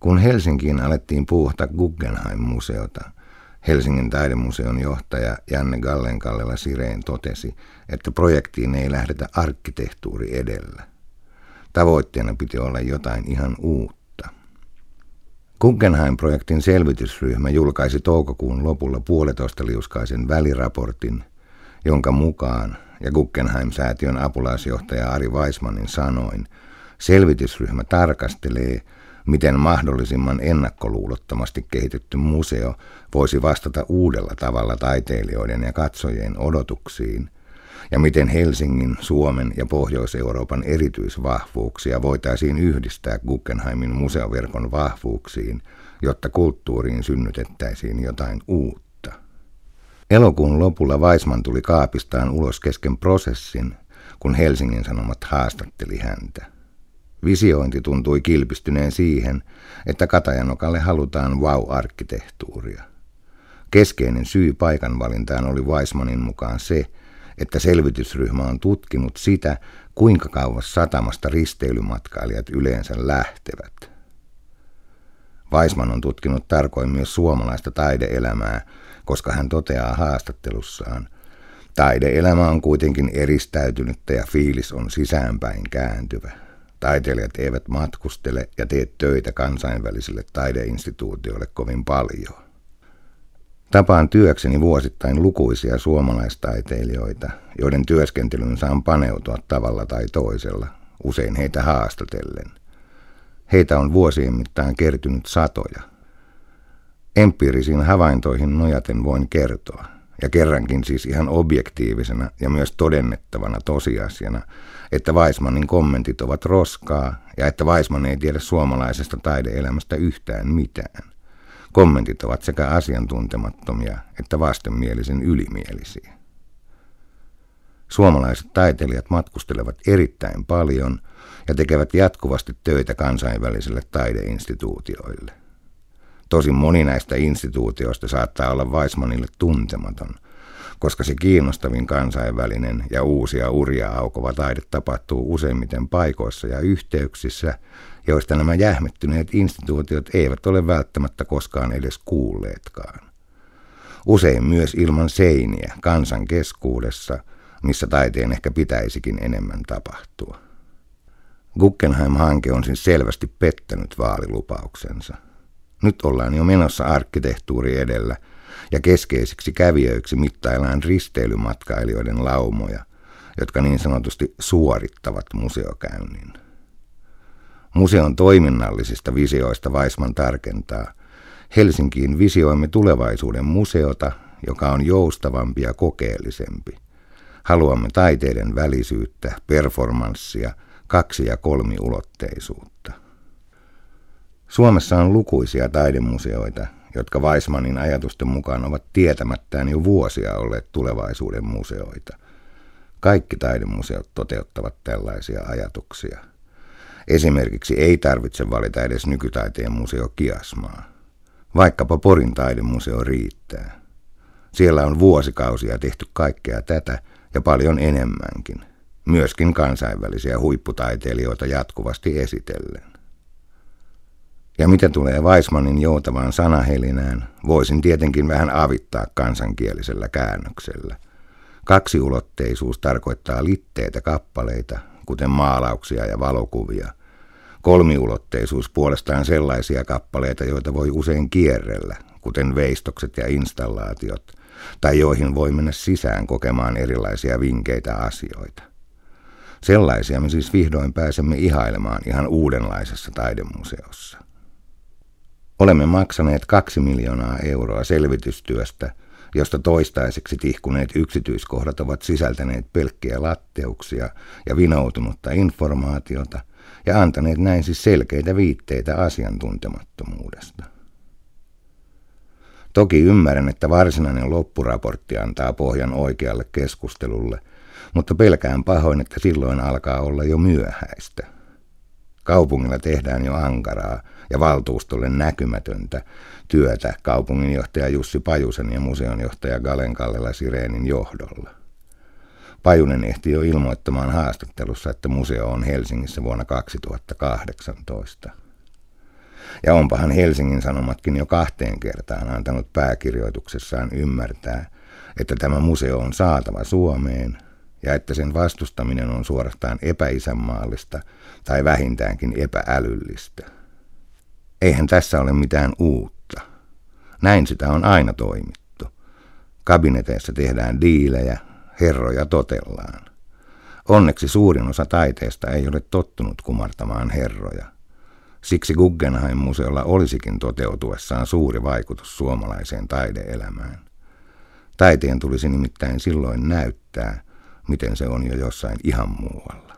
Kun Helsinkiin alettiin puuhta Guggenheim-museota, Helsingin taidemuseon johtaja Janne Gallenkallela Sireen totesi, että projektiin ei lähdetä arkkitehtuuri edellä. Tavoitteena piti olla jotain ihan uutta. Guggenheim-projektin selvitysryhmä julkaisi toukokuun lopulla puolitoista liuskaisen väliraportin, jonka mukaan, ja Guggenheim-säätiön apulaisjohtaja Ari Weismanin sanoin, selvitysryhmä tarkastelee, miten mahdollisimman ennakkoluulottomasti kehitetty museo voisi vastata uudella tavalla taiteilijoiden ja katsojien odotuksiin, ja miten Helsingin, Suomen ja Pohjois-Euroopan erityisvahvuuksia voitaisiin yhdistää Guggenheimin museoverkon vahvuuksiin, jotta kulttuuriin synnytettäisiin jotain uutta. Elokuun lopulla Weisman tuli kaapistaan ulos kesken prosessin, kun Helsingin Sanomat haastatteli häntä. Visiointi tuntui kilpistyneen siihen, että Katajanokalle halutaan wow-arkkitehtuuria. Keskeinen syy paikan valintaan oli Weismanin mukaan se, että selvitysryhmä on tutkinut sitä, kuinka kauas satamasta risteilymatkailijat yleensä lähtevät. Weisman on tutkinut tarkoin myös suomalaista taideelämää, koska hän toteaa haastattelussaan, taideelämä on kuitenkin eristäytynyttä ja fiilis on sisäänpäin kääntyvä. Taiteilijat eivät matkustele ja tee töitä kansainvälisille taideinstituutioille kovin paljon. Tapaan työkseni vuosittain lukuisia suomalaistaiteilijoita, joiden työskentelyyn saan paneutua tavalla tai toisella, usein heitä haastatellen. Heitä on vuosien mittaan kertynyt satoja. Empiirisiin havaintoihin nojaten voin kertoa, ja kerrankin siis ihan objektiivisena ja myös todennettavana tosiasiana, että Weismanin kommentit ovat roskaa ja että Weisman ei tiedä suomalaisesta taideelämästä yhtään mitään. Kommentit ovat sekä asiantuntemattomia että vastenmielisen ylimielisiä. Suomalaiset taiteilijat matkustelevat erittäin paljon ja tekevät jatkuvasti töitä kansainvälisille taideinstituutioille. Tosin moni näistä instituutioista saattaa olla Weismanille tuntematon, koska se kiinnostavin kansainvälinen ja uusia uria aukova taide tapahtuu useimmiten paikoissa ja yhteyksissä, joista nämä jähmettyneet instituutiot eivät ole välttämättä koskaan edes kuulleetkaan. Usein myös ilman seiniä kansan keskuudessa, missä taiteen ehkä pitäisikin enemmän tapahtua. Guggenheim-hanke on siis selvästi pettänyt vaalilupauksensa. Nyt ollaan jo menossa arkkitehtuuri edellä ja keskeisiksi kävijöiksi mittaillaan risteilymatkailijoiden laumoja, jotka niin sanotusti suorittavat museokäynnin. Museon toiminnallisista visioista Weisman tarkentaa. Helsinkiin visioimme tulevaisuuden museota, joka on joustavampi ja kokeellisempi. Haluamme taiteiden välisyyttä, performanssia, kaksi- ja kolmiulotteisuutta. Suomessa on lukuisia taidemuseoita, jotka Weismanin ajatusten mukaan ovat tietämättään jo vuosia olleet tulevaisuuden museoita. Kaikki taidemuseot toteuttavat tällaisia ajatuksia. Esimerkiksi ei tarvitse valita edes nykytaiteen museo Kiasmaa. Vaikkapa Porin taidemuseo riittää. Siellä on vuosikausia tehty kaikkea tätä ja paljon enemmänkin. Myöskin kansainvälisiä huipputaiteilijoita jatkuvasti esitellen. Ja mitä tulee Weismanin joutavaan sanahelinään, voisin tietenkin vähän avittaa kansankielisellä käännöksellä. Kaksiulotteisuus tarkoittaa litteitä kappaleita, kuten maalauksia ja valokuvia. Kolmiulotteisuus puolestaan sellaisia kappaleita, joita voi usein kierrellä, kuten veistokset ja installaatiot, tai joihin voi mennä sisään kokemaan erilaisia vinkeitä asioita. Sellaisia me siis vihdoin pääsemme ihailemaan ihan uudenlaisessa taidemuseossa. Olemme maksaneet kaksi miljoonaa euroa selvitystyöstä, josta toistaiseksi tihkuneet yksityiskohdat ovat sisältäneet pelkkiä latteuksia ja vinoutunutta informaatiota ja antaneet näin siis selkeitä viitteitä asiantuntemattomuudesta. Toki ymmärrän, että varsinainen loppuraportti antaa pohjan oikealle keskustelulle, mutta pelkään pahoin, että silloin alkaa olla jo myöhäistä. Kaupungilla tehdään jo ankaraa ja valtuustolle näkymätöntä työtä kaupunginjohtaja Jussi Pajusen ja museonjohtaja Galen Kallela Sireenin johdolla. Pajunen ehti jo ilmoittamaan haastattelussa, että museo on Helsingissä vuonna 2018. Ja onpahan Helsingin Sanomatkin jo kahteen kertaan antanut pääkirjoituksessaan ymmärtää, että tämä museo on saatava Suomeen ja että sen vastustaminen on suorastaan epäisänmaallista tai vähintäänkin epäälyllistä. Eihän tässä ole mitään uutta. Näin sitä on aina toimittu. Kabineteissa tehdään diilejä, herroja totellaan. Onneksi suurin osa taiteesta ei ole tottunut kumartamaan herroja. Siksi Guggenheim-museolla olisikin toteutuessaan suuri vaikutus suomalaiseen taideelämään. Taiteen tulisi nimittäin silloin näyttää, miten se on jo jossain ihan muualla.